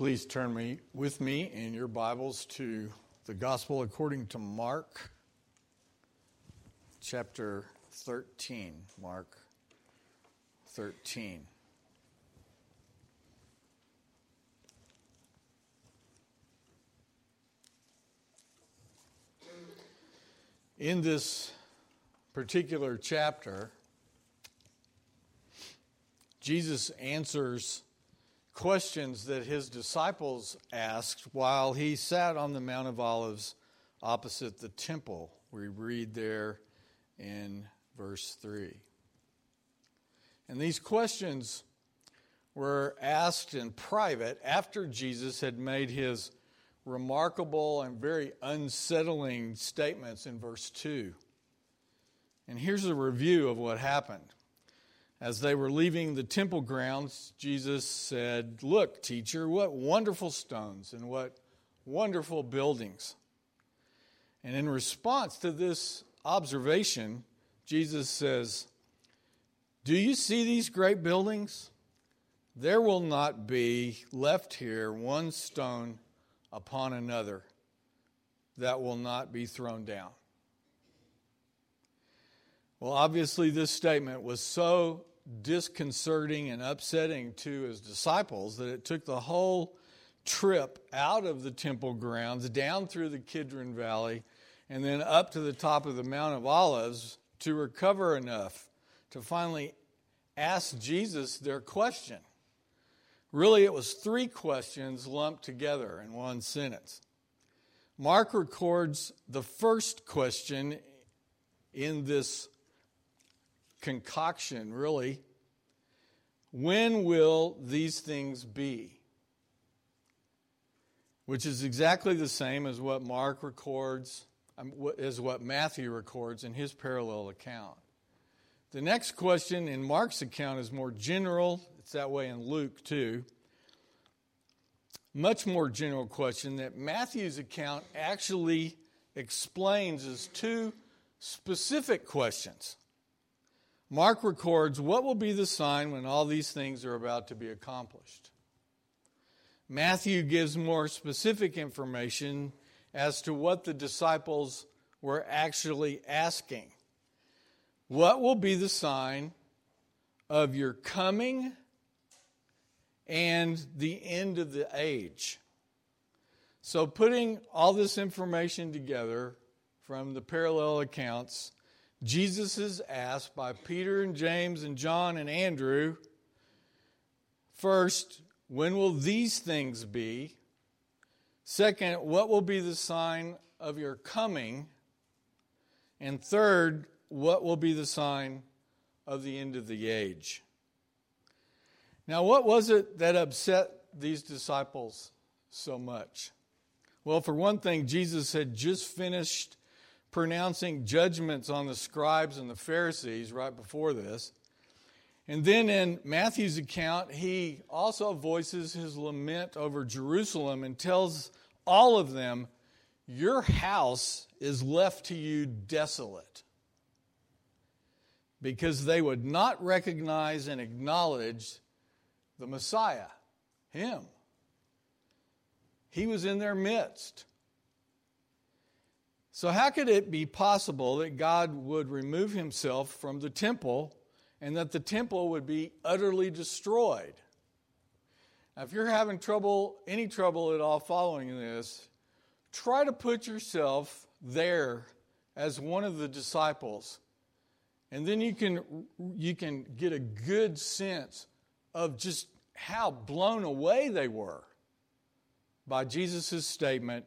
Please turn me with me in your Bibles to the Gospel according to Mark, chapter 13. Mark 13. In this particular chapter, Jesus answers questions that his disciples asked while he sat on the Mount of Olives opposite the temple. We read there in verse 3. And these questions were asked in private after Jesus had made his remarkable and very unsettling statements in verse 2. And here's a review of what happened. As they were leaving the temple grounds, Jesus said, Look, teacher, what wonderful stones and what wonderful buildings. And in response to this observation, Jesus says, Do you see these great buildings? There will not be left here one stone upon another that will not be thrown down. Well, obviously, this statement was so disconcerting and upsetting to his disciples that it took the whole trip out of the temple grounds, down through the Kidron Valley, and then up to the top of the Mount of Olives to recover enough to finally ask Jesus their question. Really, it was three questions lumped together in one sentence. Mark records the first question in this concoction, really. When will these things be? Which is exactly the same as what Mark records, as um, what Matthew records in his parallel account. The next question in Mark's account is more general. It's that way in Luke too. Much more general question that Matthew's account actually explains as two specific questions. Mark records what will be the sign when all these things are about to be accomplished. Matthew gives more specific information as to what the disciples were actually asking. What will be the sign of your coming and the end of the age? So, putting all this information together from the parallel accounts, Jesus is asked by Peter and James and John and Andrew first, when will these things be? Second, what will be the sign of your coming? And third, what will be the sign of the end of the age? Now, what was it that upset these disciples so much? Well, for one thing, Jesus had just finished pronouncing judgments on the scribes and the Pharisees right before this. And then in Matthew's account, he also voices his lament over Jerusalem and tells all of them, Your house is left to you desolate. Because they would not recognize and acknowledge the Messiah, him. He was in their midst. So, how could it be possible that God would remove himself from the temple and that the temple would be utterly destroyed? Now, if you're having trouble, any trouble at all following this, try to put yourself there as one of the disciples. And then you can, you can get a good sense of just how blown away they were by Jesus' statement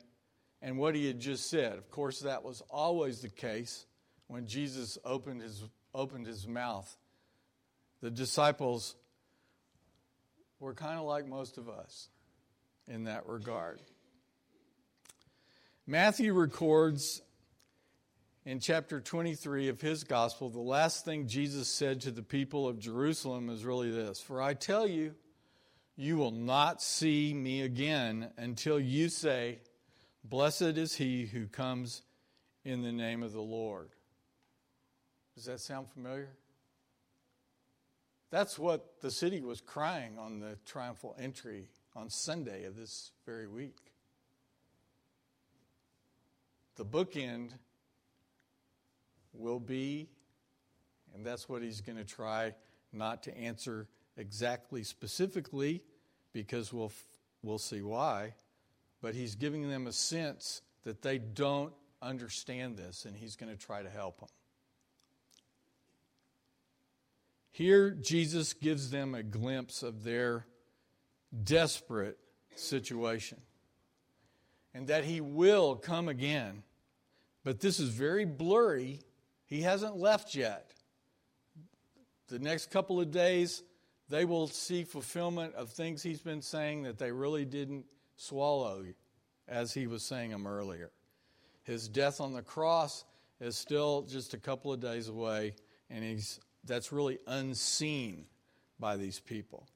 and what he had just said. Of course, that was always the case when Jesus opened his, opened his mouth. The disciples were kind of like most of us in that regard. Matthew records in chapter 23 of his gospel, the last thing Jesus said to the people of Jerusalem is really this For I tell you, you will not see me again until you say, Blessed is he who comes in the name of the Lord. Does that sound familiar? That's what the city was crying on the triumphal entry on Sunday of this very week. The bookend will be, and that's what he's going to try not to answer exactly specifically because we'll, we'll see why, but he's giving them a sense that they don't understand this and he's going to try to help them. Here, Jesus gives them a glimpse of their desperate situation and that he will come again. But this is very blurry. He hasn't left yet. The next couple of days, they will see fulfillment of things he's been saying that they really didn't swallow as he was saying them earlier. His death on the cross is still just a couple of days away, and he's that's really unseen by these people.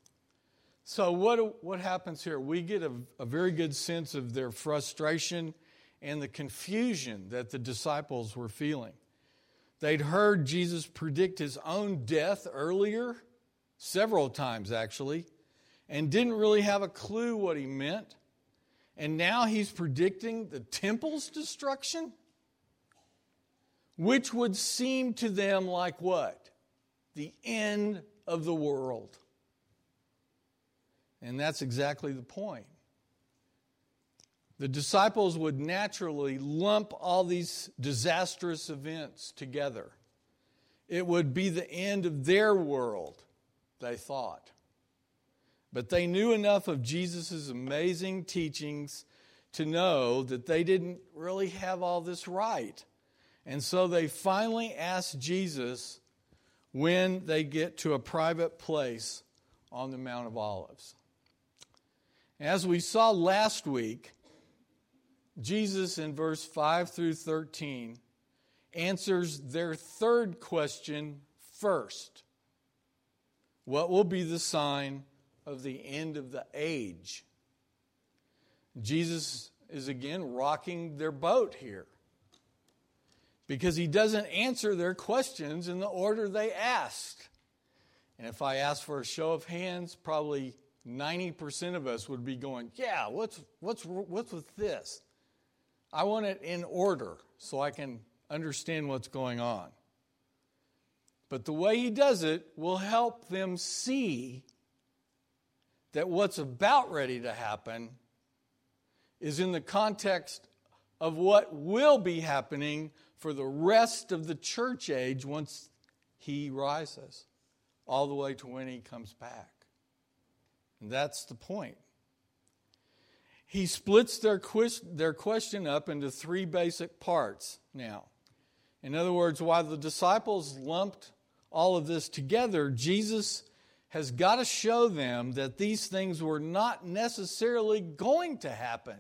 So, what, what happens here? We get a, a very good sense of their frustration and the confusion that the disciples were feeling. They'd heard Jesus predict his own death earlier, several times actually, and didn't really have a clue what he meant. And now he's predicting the temple's destruction, which would seem to them like what? the end of the world. And that's exactly the point. The disciples would naturally lump all these disastrous events together. It would be the end of their world, they thought. But they knew enough of Jesus' amazing teachings to know that they didn't really have all this right. And so they finally asked Jesus when they get to a private place on the Mount of Olives. As we saw last week, Jesus in verse 5 through 13 answers their third question first What will be the sign of the end of the age? Jesus is again rocking their boat here because he doesn't answer their questions in the order they asked. And if I ask for a show of hands, probably 90% of us would be going, Yeah, what's, what's, what's with this? I want it in order so I can understand what's going on. But the way he does it will help them see that what's about ready to happen is in the context of what will be happening for the rest of the church age once he rises, all the way to when he comes back. And that's the point. He splits their, their question up into three basic parts now. In other words, while the disciples lumped all of this together, Jesus has got to show them that these things were not necessarily going to happen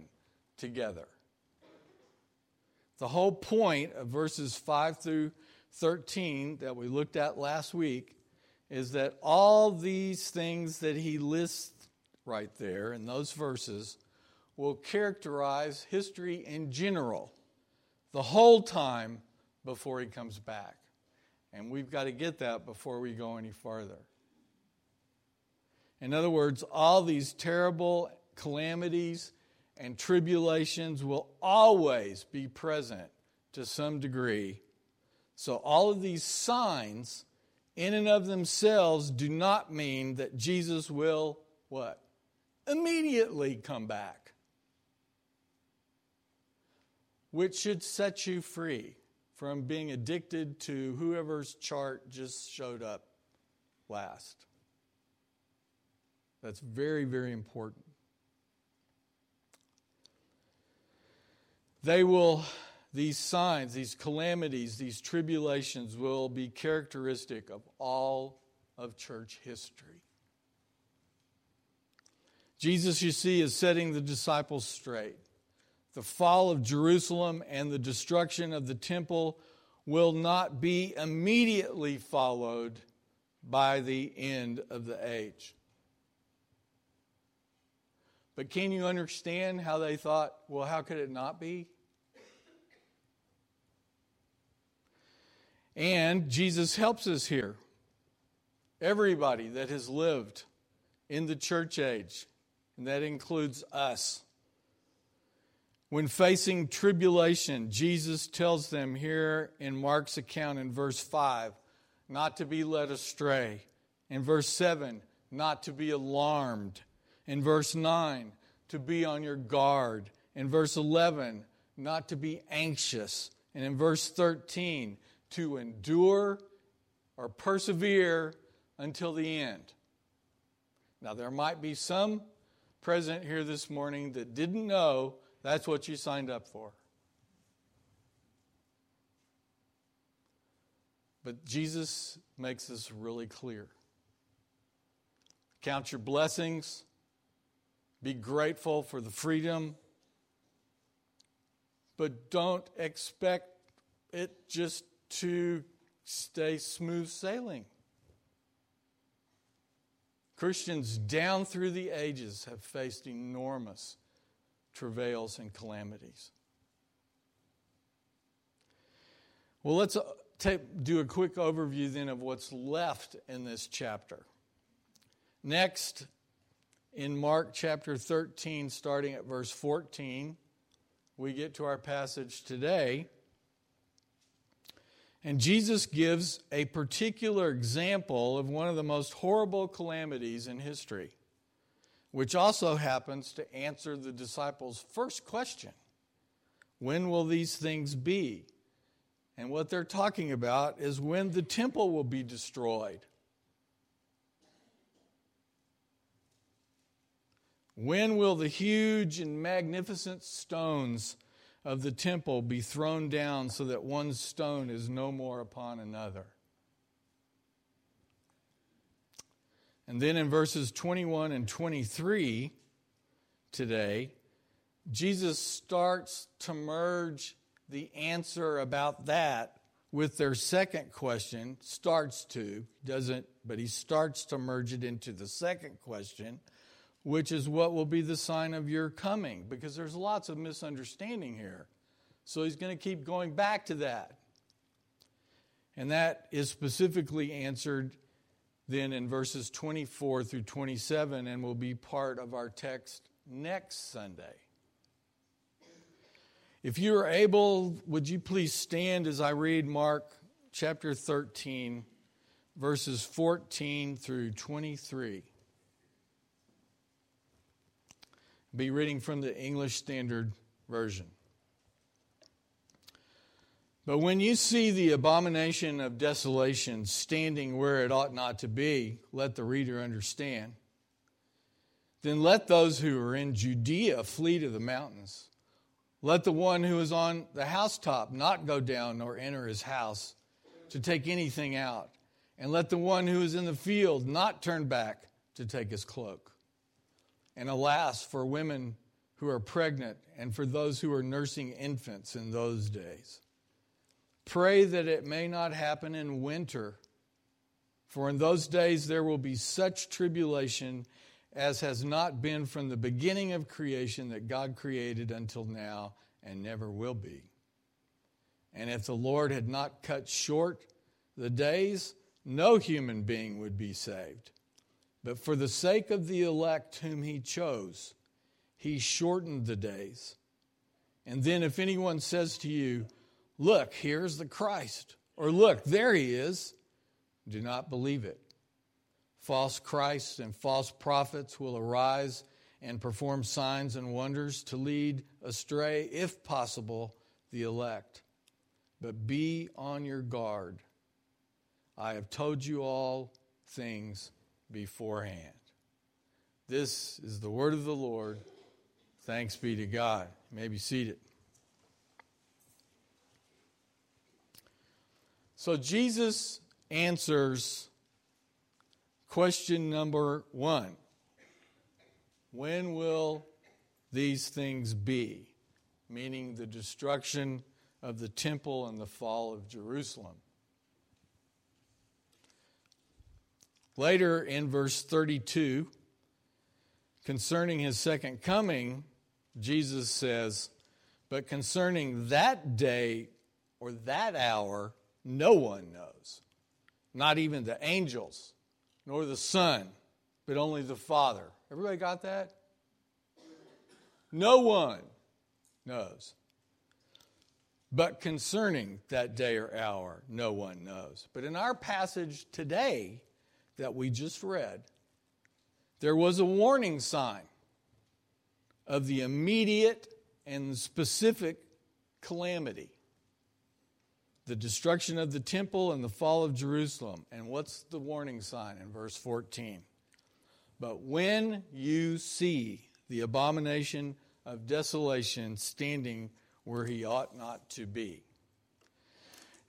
together. The whole point of verses 5 through 13 that we looked at last week is that all these things that he lists right there in those verses will characterize history in general the whole time before he comes back. And we've got to get that before we go any farther. In other words, all these terrible calamities and tribulations will always be present to some degree. So, all of these signs, in and of themselves, do not mean that Jesus will what? Immediately come back. Which should set you free from being addicted to whoever's chart just showed up last. That's very, very important. They will, these signs, these calamities, these tribulations will be characteristic of all of church history. Jesus, you see, is setting the disciples straight. The fall of Jerusalem and the destruction of the temple will not be immediately followed by the end of the age. But can you understand how they thought, well, how could it not be? And Jesus helps us here. Everybody that has lived in the church age and that includes us. When facing tribulation, Jesus tells them here in Mark's account in verse 5 not to be led astray. In verse 7, not to be alarmed. In verse 9, to be on your guard. In verse 11, not to be anxious. And in verse 13, to endure or persevere until the end. Now, there might be some present here this morning that didn't know that's what you signed up for. But Jesus makes this really clear. Count your blessings, be grateful for the freedom, but don't expect it just to stay smooth sailing. Christians down through the ages have faced enormous travails and calamities. Well, let's uh, take, do a quick overview then of what's left in this chapter. Next, in Mark chapter 13, starting at verse 14, we get to our passage today. And Jesus gives a particular example of one of the most horrible calamities in history, which also happens to answer the disciples' first question When will these things be? And what they're talking about is when the temple will be destroyed. When will the huge and magnificent stones of the temple be thrown down so that one stone is no more upon another. And then in verses 21 and 23 today, Jesus starts to merge the answer about that with their second question. Starts to, doesn't, but he starts to merge it into the second question which is what will be the sign of your coming, because there's lots of misunderstanding here. So he's going to keep going back to that. And that is specifically answered then in verses 24 through 27 and will be part of our text next Sunday. If you are able, would you please stand as I read Mark chapter 13, verses 14 through 23? Be reading from the English Standard Version. But when you see the abomination of desolation standing where it ought not to be, let the reader understand. Then let those who are in Judea flee to the mountains. Let the one who is on the housetop not go down nor enter his house to take anything out. And let the one who is in the field not turn back to take his cloak. And alas, for women who are pregnant and for those who are nursing infants in those days. Pray that it may not happen in winter, for in those days there will be such tribulation as has not been from the beginning of creation that God created until now and never will be. And if the Lord had not cut short the days, no human being would be saved. But for the sake of the elect whom he chose, he shortened the days. And then, if anyone says to you, Look, here's the Christ, or Look, there he is, do not believe it. False Christs and false prophets will arise and perform signs and wonders to lead astray, if possible, the elect. But be on your guard. I have told you all things beforehand. This is the word of the Lord. Thanks be to God. You may be seated. So Jesus answers question number one When will these things be? Meaning the destruction of the temple and the fall of Jerusalem. Later in verse 32, concerning his second coming, Jesus says, But concerning that day or that hour, no one knows, not even the angels, nor the Son, but only the Father. Everybody got that? No one knows. But concerning that day or hour, no one knows. But in our passage today that we just read, there was a warning sign of the immediate and specific calamity the destruction of the temple and the fall of Jerusalem. And what's the warning sign in verse 14? But when you see the abomination of desolation standing where he ought not to be.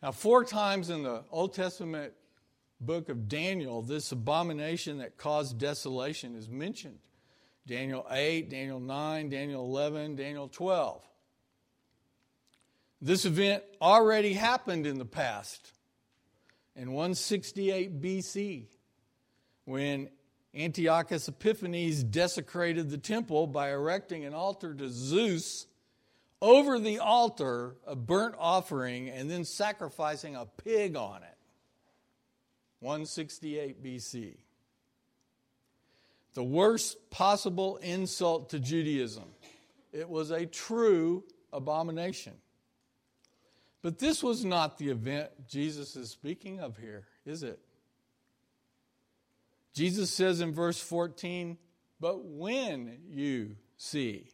Now, four times in the Old Testament book of Daniel, this abomination that caused desolation is mentioned. Daniel 8, Daniel 9, Daniel 11, Daniel 12. This event already happened in the past in 168 BC when Antiochus Epiphanes desecrated the temple by erecting an altar to Zeus over the altar, a burnt offering, and then sacrificing a pig on it. 168 BC. The worst possible insult to Judaism. It was a true abomination. But this was not the event Jesus is speaking of here, is it? Jesus says in verse 14, But when you see,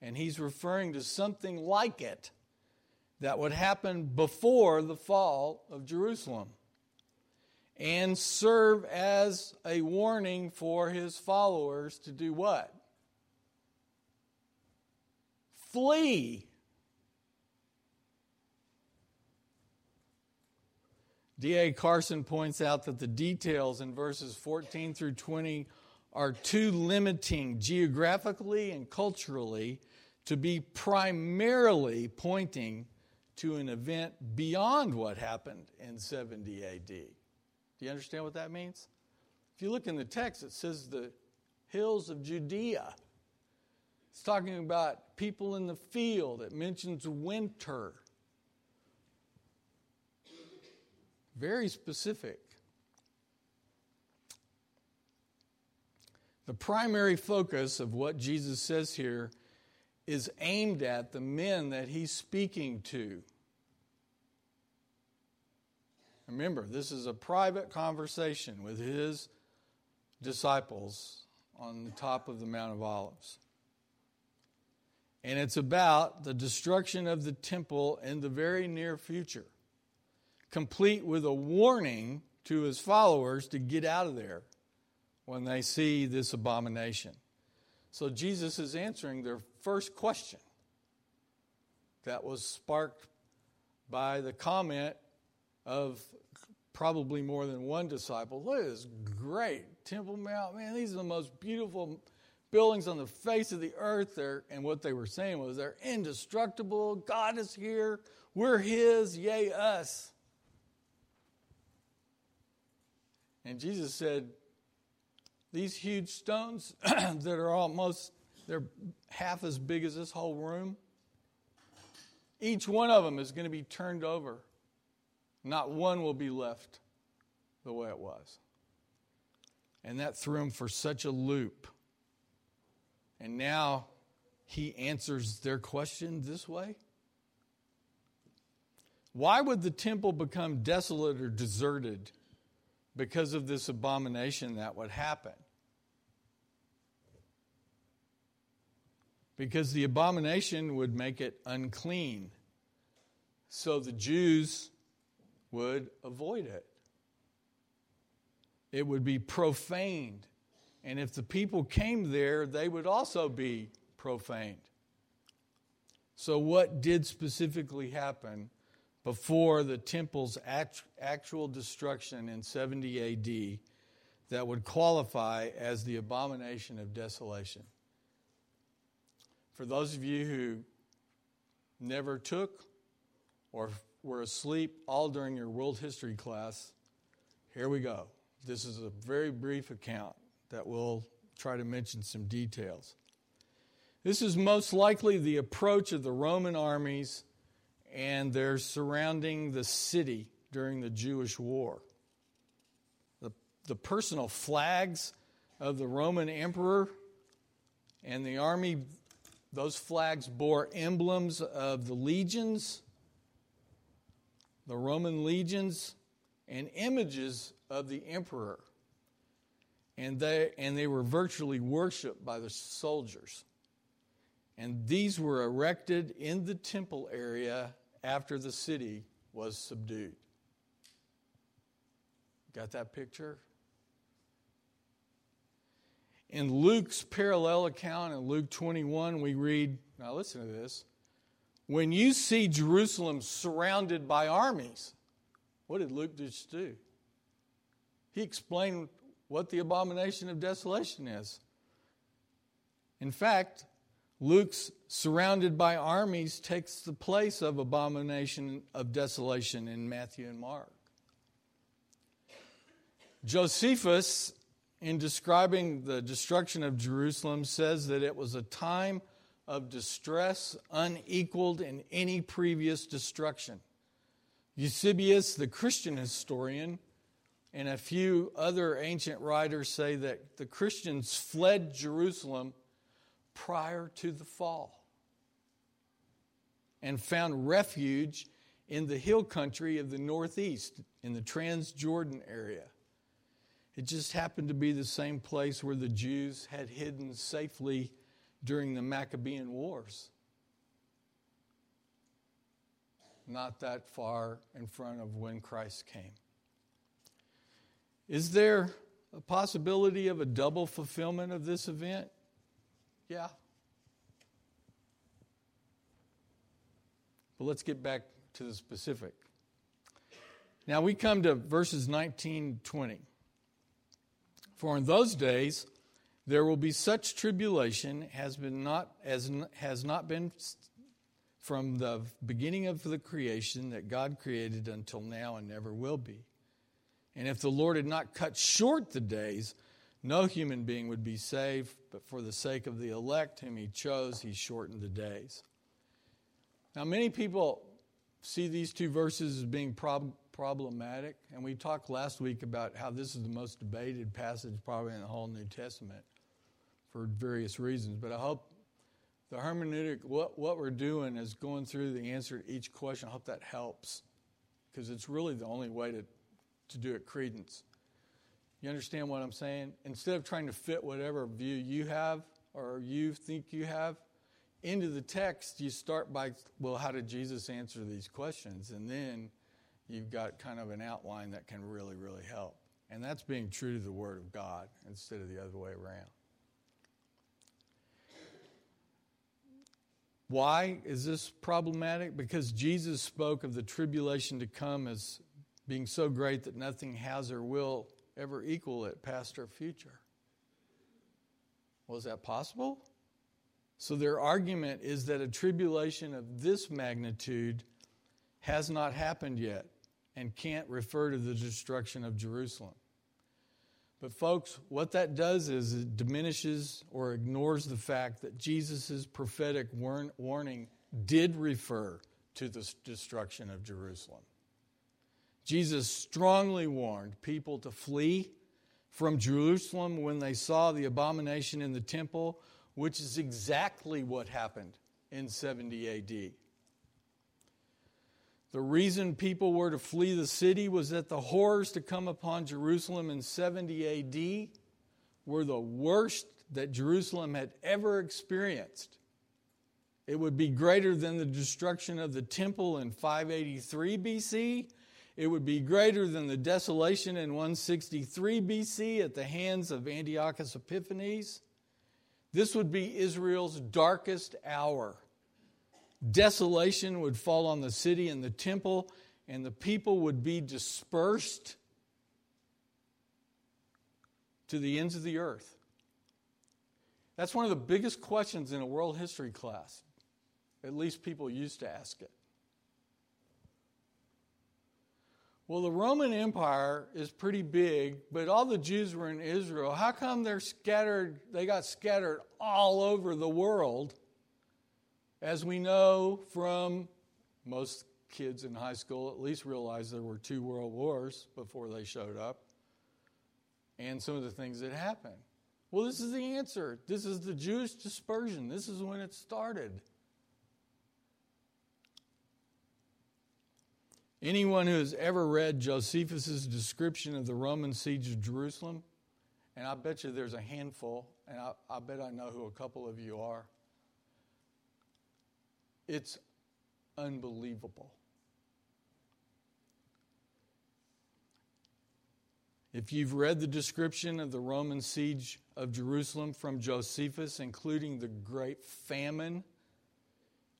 and he's referring to something like it that would happen before the fall of Jerusalem and serve as a warning for his followers to do what? Flee D.A. Carson points out that the details in verses 14 through 20 are too limiting geographically and culturally to be primarily pointing to an event beyond what happened in 70 AD. You understand what that means? If you look in the text, it says the hills of Judea. It's talking about people in the field. It mentions winter. Very specific. The primary focus of what Jesus says here is aimed at the men that he's speaking to. Remember, this is a private conversation with his disciples on the top of the Mount of Olives. And it's about the destruction of the temple in the very near future complete with a warning to his followers to get out of there when they see this abomination. So Jesus is answering their first question that was sparked by the comment of probably more than one disciple. Look at this great Temple Mount. Man, these are the most beautiful buildings on the face of the earth. There, and what they were saying was they're indestructible. God is here. We're His, yea, us. And Jesus said, These huge stones that are almost, they're half as big as this whole room, each one of them is going to be turned over. Not one will be left the way it was. And that threw him for such a loop. And now he answers their question this way Why would the temple become desolate or deserted? because of this abomination that would happen. Because the abomination would make it unclean. So the Jews would avoid it. It would be profaned. And if the people came there, they would also be profaned. So, what did specifically happen before the temple's actual destruction in 70 AD that would qualify as the abomination of desolation. For those of you who never took or were asleep all during your world history class, here we go. This is a very brief account that will try to mention some details. This is most likely the approach of the Roman armies and they're surrounding the city during the Jewish war. The, the personal flags of the Roman emperor and the army Those flags bore emblems of the legions, the Roman legions, and images of the emperor. And they, and they were virtually worshiped by the soldiers. And these were erected in the temple area after the city was subdued. Got that picture? In Luke's parallel account in Luke 21, we read, now listen to this. When you see Jerusalem surrounded by armies, what did Luke just do? He explained what the abomination of desolation is. In fact, Luke's surrounded by armies takes the place of abomination of desolation in Matthew and Mark. Josephus, in describing the destruction of Jerusalem, says that it was a time of distress unequaled in any previous destruction. Eusebius, the Christian historian, and a few other ancient writers say that the Christians fled Jerusalem prior to the fall and found refuge in the hill country of the northeast, in the Transjordan area. It just happened to be the same place where the Jews had hidden safely during the Maccabean Wars. Not that far in front of when Christ came. Is there a possibility of a double fulfillment of this event? Yeah. But let's get back to the specific. Now we come to verses 19 20. For in those days there will be such tribulation has been not as has not been from the beginning of the creation that God created until now and never will be. And if the Lord had not cut short the days, no human being would be saved, but for the sake of the elect whom he chose, he shortened the days. Now, many people see these two verses as being prob- problematic, and we talked last week about how this is the most debated passage probably in the whole New Testament for various reasons. But I hope the hermeneutic, what, what we're doing is going through the answer to each question. I hope that helps because it's really the only way to, to do it credence. You understand what I'm saying? Instead of trying to fit whatever view you have or you think you have into the text, you start by, well, how did Jesus answer these questions? And then you've got kind of an outline that can really, really help. And that's being true to the Word of God instead of the other way around. Why is this problematic? Because Jesus spoke of the tribulation to come as being so great that nothing has or will ever equal it past or future. Was that possible? So their argument is that a tribulation of this magnitude has not happened yet and can't refer to the destruction of Jerusalem. But, folks, what that does is it diminishes or ignores the fact that Jesus' prophetic warning did refer to the destruction of Jerusalem. Jesus strongly warned people to flee from Jerusalem when they saw the abomination in the temple, which is exactly what happened in 70 AD. The reason people were to flee the city was that the horrors to come upon Jerusalem in 70 AD were the worst that Jerusalem had ever experienced. It would be greater than the destruction of the temple in 583 BC it would be greater than the desolation in 163 BC at the hands of Antiochus Epiphanes. This would be Israel's darkest hour. Desolation would fall on the city and the temple, and the people would be dispersed to the ends of the earth. That's one of the biggest questions in a world history class. At least people used to ask it. Well, the Roman Empire is pretty big, but all the Jews were in Israel. How come they're scattered? They got scattered all over the world. As we know from most kids in high school, at least realize there were two world wars before they showed up, and some of the things that happened. Well, this is the answer. This is the Jewish dispersion. This is when it started. Anyone who has ever read Josephus' description of the Roman siege of Jerusalem, and I bet you there's a handful, and I, I bet I know who a couple of you are, it's unbelievable. If you've read the description of the Roman siege of Jerusalem from Josephus, including the great famine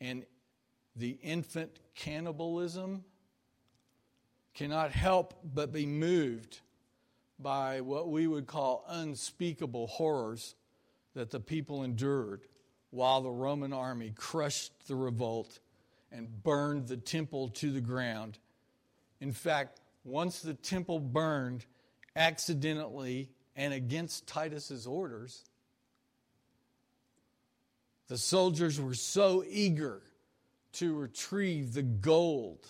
and the infant cannibalism cannot help but be moved by what we would call unspeakable horrors that the people endured while the Roman army crushed the revolt and burned the temple to the ground. In fact, once the temple burned accidentally and against Titus's orders, the soldiers were so eager to retrieve the gold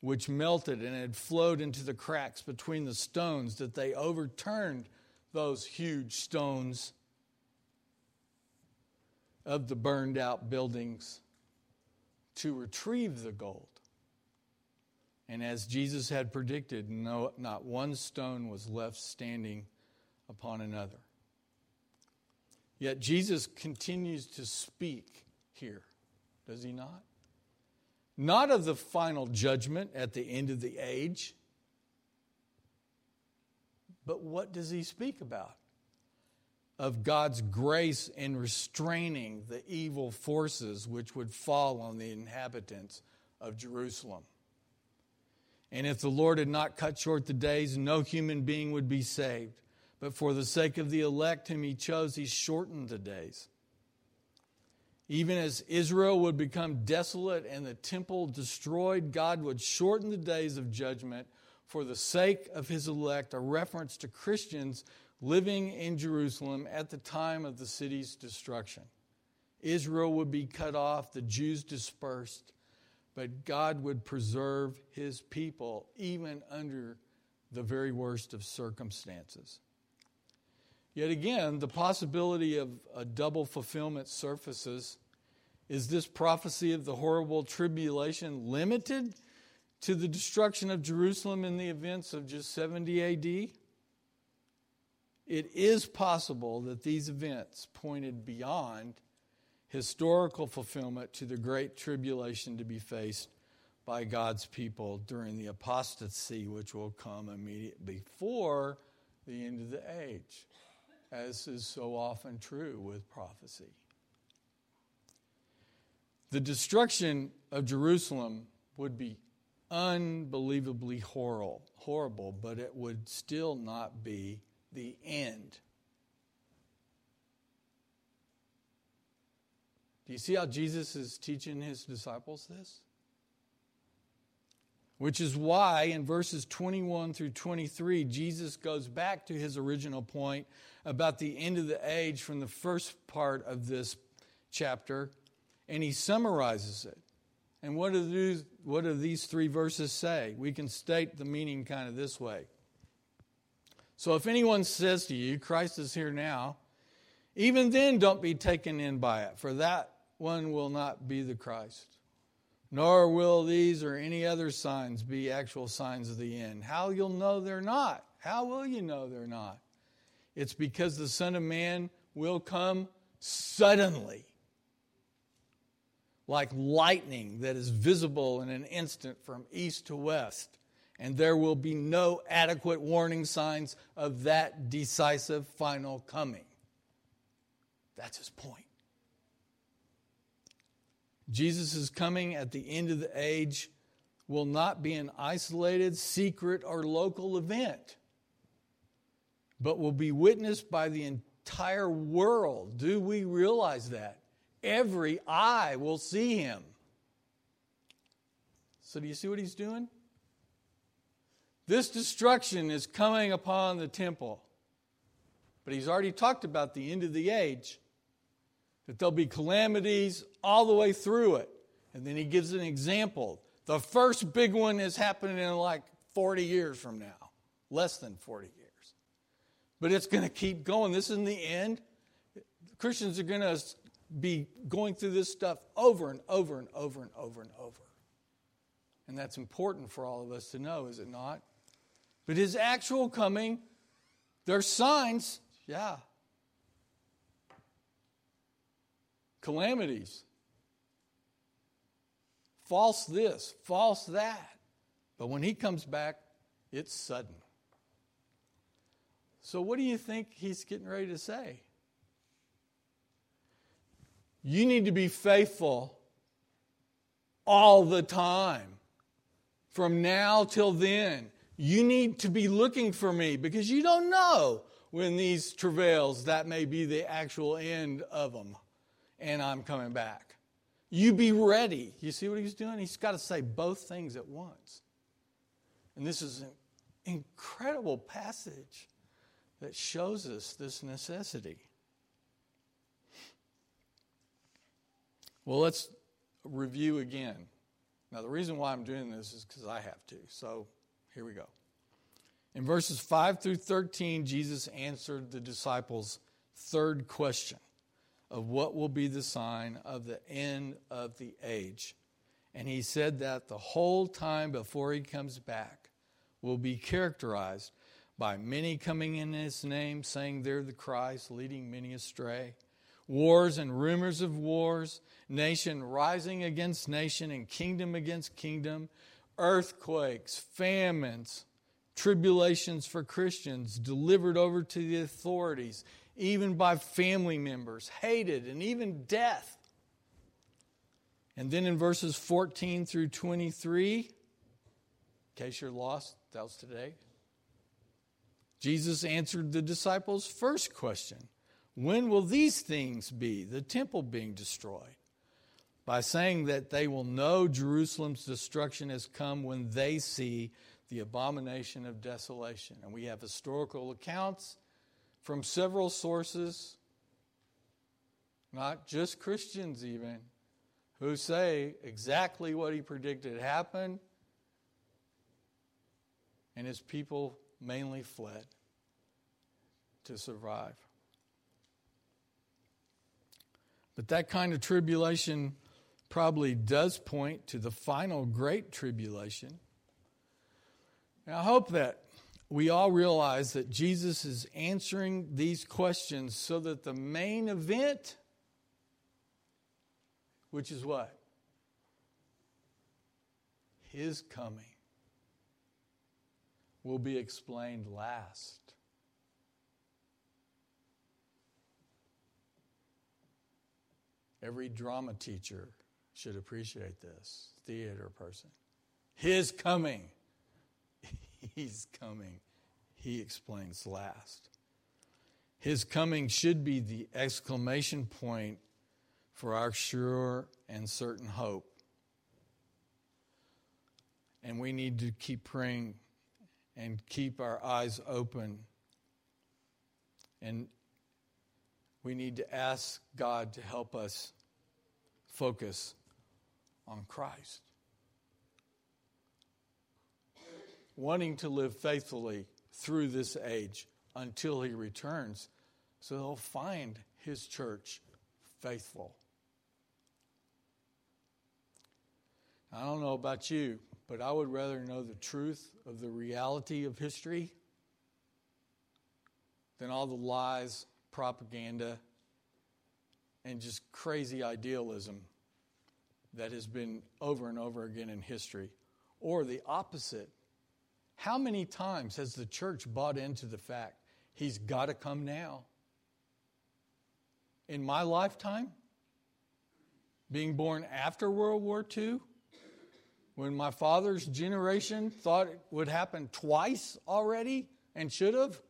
which melted and had flowed into the cracks between the stones, that they overturned those huge stones of the burned out buildings to retrieve the gold. And as Jesus had predicted, no, not one stone was left standing upon another. Yet Jesus continues to speak here, does he not? not of the final judgment at the end of the age. But what does he speak about? Of God's grace in restraining the evil forces which would fall on the inhabitants of Jerusalem. And if the Lord had not cut short the days, no human being would be saved. But for the sake of the elect whom he chose, he shortened the days. Even as Israel would become desolate and the temple destroyed, God would shorten the days of judgment for the sake of his elect, a reference to Christians living in Jerusalem at the time of the city's destruction. Israel would be cut off, the Jews dispersed, but God would preserve his people even under the very worst of circumstances. Yet again, the possibility of a double fulfillment surfaces. Is this prophecy of the horrible tribulation limited to the destruction of Jerusalem in the events of just 70 AD? It is possible that these events pointed beyond historical fulfillment to the great tribulation to be faced by God's people during the apostasy, which will come immediately before the end of the age as is so often true with prophecy. The destruction of Jerusalem would be unbelievably horrible, horrible, but it would still not be the end. Do you see how Jesus is teaching his disciples this? Which is why in verses 21 through 23, Jesus goes back to his original point about the end of the age from the first part of this chapter, and he summarizes it. And what do, these, what do these three verses say? We can state the meaning kind of this way. So if anyone says to you, Christ is here now, even then don't be taken in by it, for that one will not be the Christ nor will these or any other signs be actual signs of the end. How you'll know they're not? How will you know they're not? It's because the Son of Man will come suddenly, like lightning that is visible in an instant from east to west. And there will be no adequate warning signs of that decisive final coming. That's his point. Jesus' coming at the end of the age will not be an isolated, secret, or local event, but will be witnessed by the entire world. Do we realize that? Every eye will see him. So, do you see what he's doing? This destruction is coming upon the temple. But he's already talked about the end of the age that there'll be calamities all the way through it. And then he gives an example. The first big one is happening in like 40 years from now, less than 40 years. but it's going to keep going. This isn't the end. Christians are going to be going through this stuff over and over and over and over and over. And that's important for all of us to know, is it not? But his actual coming, there's signs, yeah. Calamities. False this, false that. But when he comes back, it's sudden. So, what do you think he's getting ready to say? You need to be faithful all the time. From now till then, you need to be looking for me because you don't know when these travails, that may be the actual end of them, and I'm coming back. You be ready. You see what he's doing? He's got to say both things at once. And this is an incredible passage that shows us this necessity. Well, let's review again. Now, the reason why I'm doing this is because I have to. So here we go. In verses 5 through 13, Jesus answered the disciples' third question of what will be the sign of the end of the age. And he said that the whole time before he comes back will be characterized by many coming in his name, saying they're the Christ, leading many astray. Wars and rumors of wars, nation rising against nation and kingdom against kingdom, earthquakes, famines, tribulations for Christians, delivered over to the authorities, even by family members, hated, and even death. And then in verses 14 through 23, in case you're lost, that was today. Jesus answered the disciples' first question When will these things be, the temple being destroyed? By saying that they will know Jerusalem's destruction has come when they see the abomination of desolation. And we have historical accounts from several sources, not just Christians even, who say exactly what he predicted happened, and his people mainly fled to survive. But that kind of tribulation probably does point to the final great tribulation. I hope that we all realize that Jesus is answering these questions so that the main event, which is what? His coming, will be explained last. Every drama teacher should appreciate this, theater person. His coming. He's coming. He explains last. His coming should be the exclamation point for our sure and certain hope. And we need to keep praying and keep our eyes open. And we need to ask God to help us focus on Christ. Wanting to live faithfully through this age until he returns so they'll find his church faithful. I don't know about you, but I would rather know the truth of the reality of history than all the lies, propaganda, and just crazy idealism that has been over and over again in history. Or the opposite. How many times has the church bought into the fact he's got to come now? In my lifetime, being born after World War II, when my father's generation thought it would happen twice already and should have,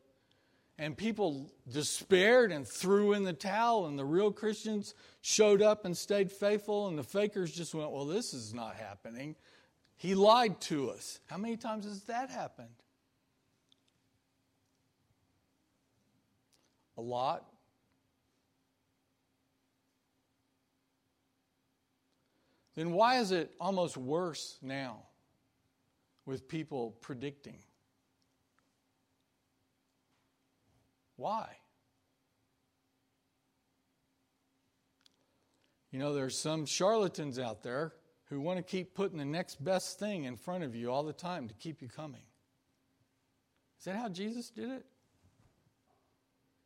and people despaired and threw in the towel, and the real Christians showed up and stayed faithful, and the fakers just went, Well, this is not happening. He lied to us. How many times has that happened? A lot. Then why is it almost worse now with people predicting? Why? You know, there's some charlatans out there who want to keep putting the next best thing in front of you all the time to keep you coming. Is that how Jesus did it?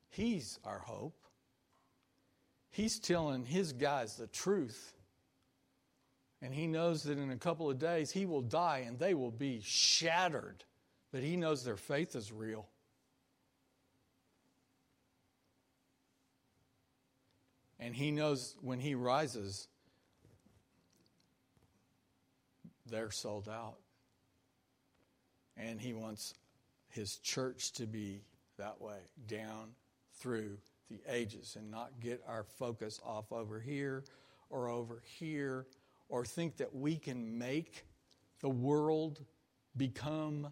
He's our hope. He's telling his guys the truth. And he knows that in a couple of days he will die and they will be shattered. But he knows their faith is real. And he knows when he rises, they're sold out. And he wants his church to be that way, down through the ages, and not get our focus off over here or over here, or think that we can make the world become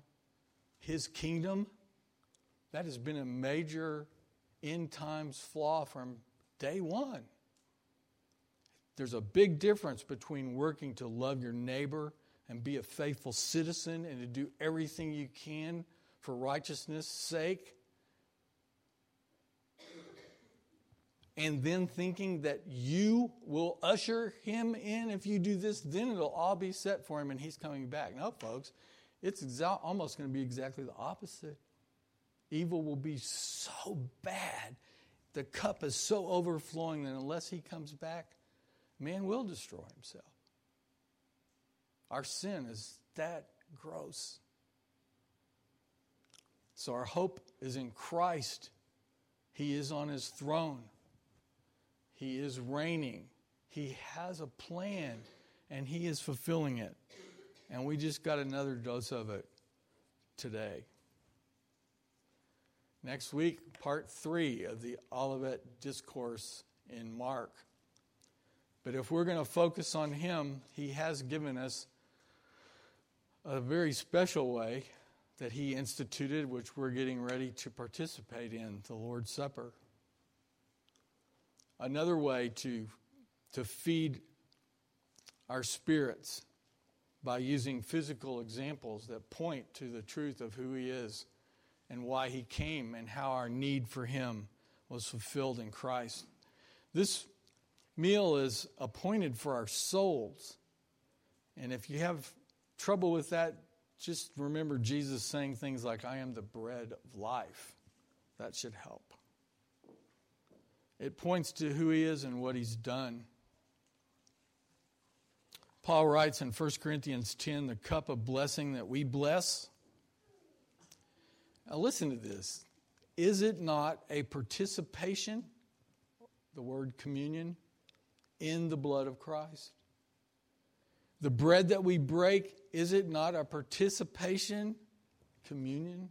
his kingdom. That has been a major end times flaw from day one. There's a big difference between working to love your neighbor and be a faithful citizen and to do everything you can for righteousness' sake. And then thinking that you will usher him in if you do this, then it'll all be set for him and he's coming back. No, folks, it's exa- almost going to be exactly the opposite. Evil will be so bad, the cup is so overflowing that unless he comes back, man will destroy himself. Our sin is that gross. So our hope is in Christ. He is on his throne, he is reigning, he has a plan, and he is fulfilling it. And we just got another dose of it today. Next week, part three of the Olivet Discourse in Mark. But if we're going to focus on him, he has given us a very special way that he instituted, which we're getting ready to participate in the Lord's Supper. Another way to, to feed our spirits by using physical examples that point to the truth of who he is and why he came and how our need for him was fulfilled in Christ. This meal is appointed for our souls. And if you have trouble with that, just remember Jesus saying things like, I am the bread of life. That should help. It points to who he is and what he's done. Paul writes in 1 Corinthians 10 the cup of blessing that we bless. Now, listen to this. Is it not a participation, the word communion, in the blood of Christ? The bread that we break, is it not a participation, communion,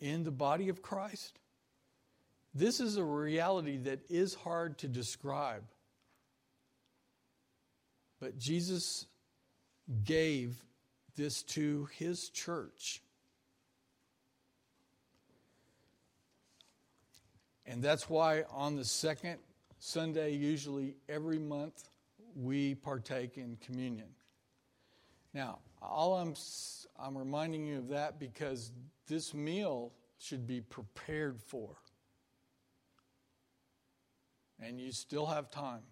in the body of Christ? This is a reality that is hard to describe. But Jesus gave this to his church. And that's why on the second Sunday, usually every month, we partake in communion. Now, all I'm, I'm reminding you of that because this meal should be prepared for. And you still have time.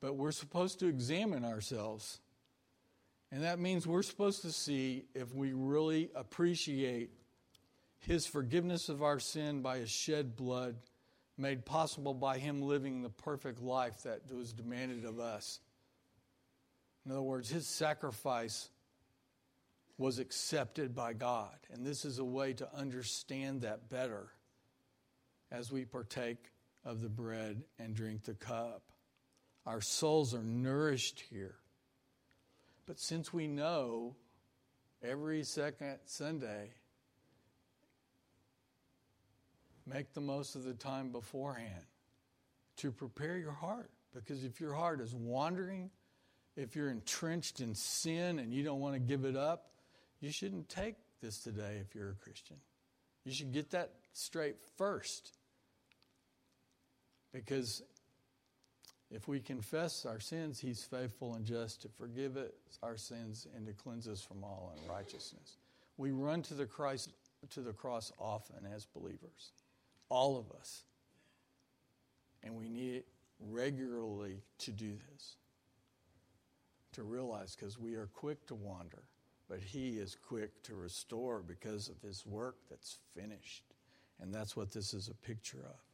But we're supposed to examine ourselves. And that means we're supposed to see if we really appreciate His forgiveness of our sin by His shed blood made possible by him living the perfect life that was demanded of us. In other words, his sacrifice was accepted by God. And this is a way to understand that better as we partake of the bread and drink the cup. Our souls are nourished here. But since we know every second Sunday Make the most of the time beforehand to prepare your heart. Because if your heart is wandering, if you're entrenched in sin and you don't want to give it up, you shouldn't take this today if you're a Christian. You should get that straight first. Because if we confess our sins, He's faithful and just to forgive us our sins and to cleanse us from all unrighteousness. We run to the Christ to the cross often as believers, all of us. And we need regularly to do this, to realize because we are quick to wander, but He is quick to restore because of His work that's finished. And that's what this is a picture of.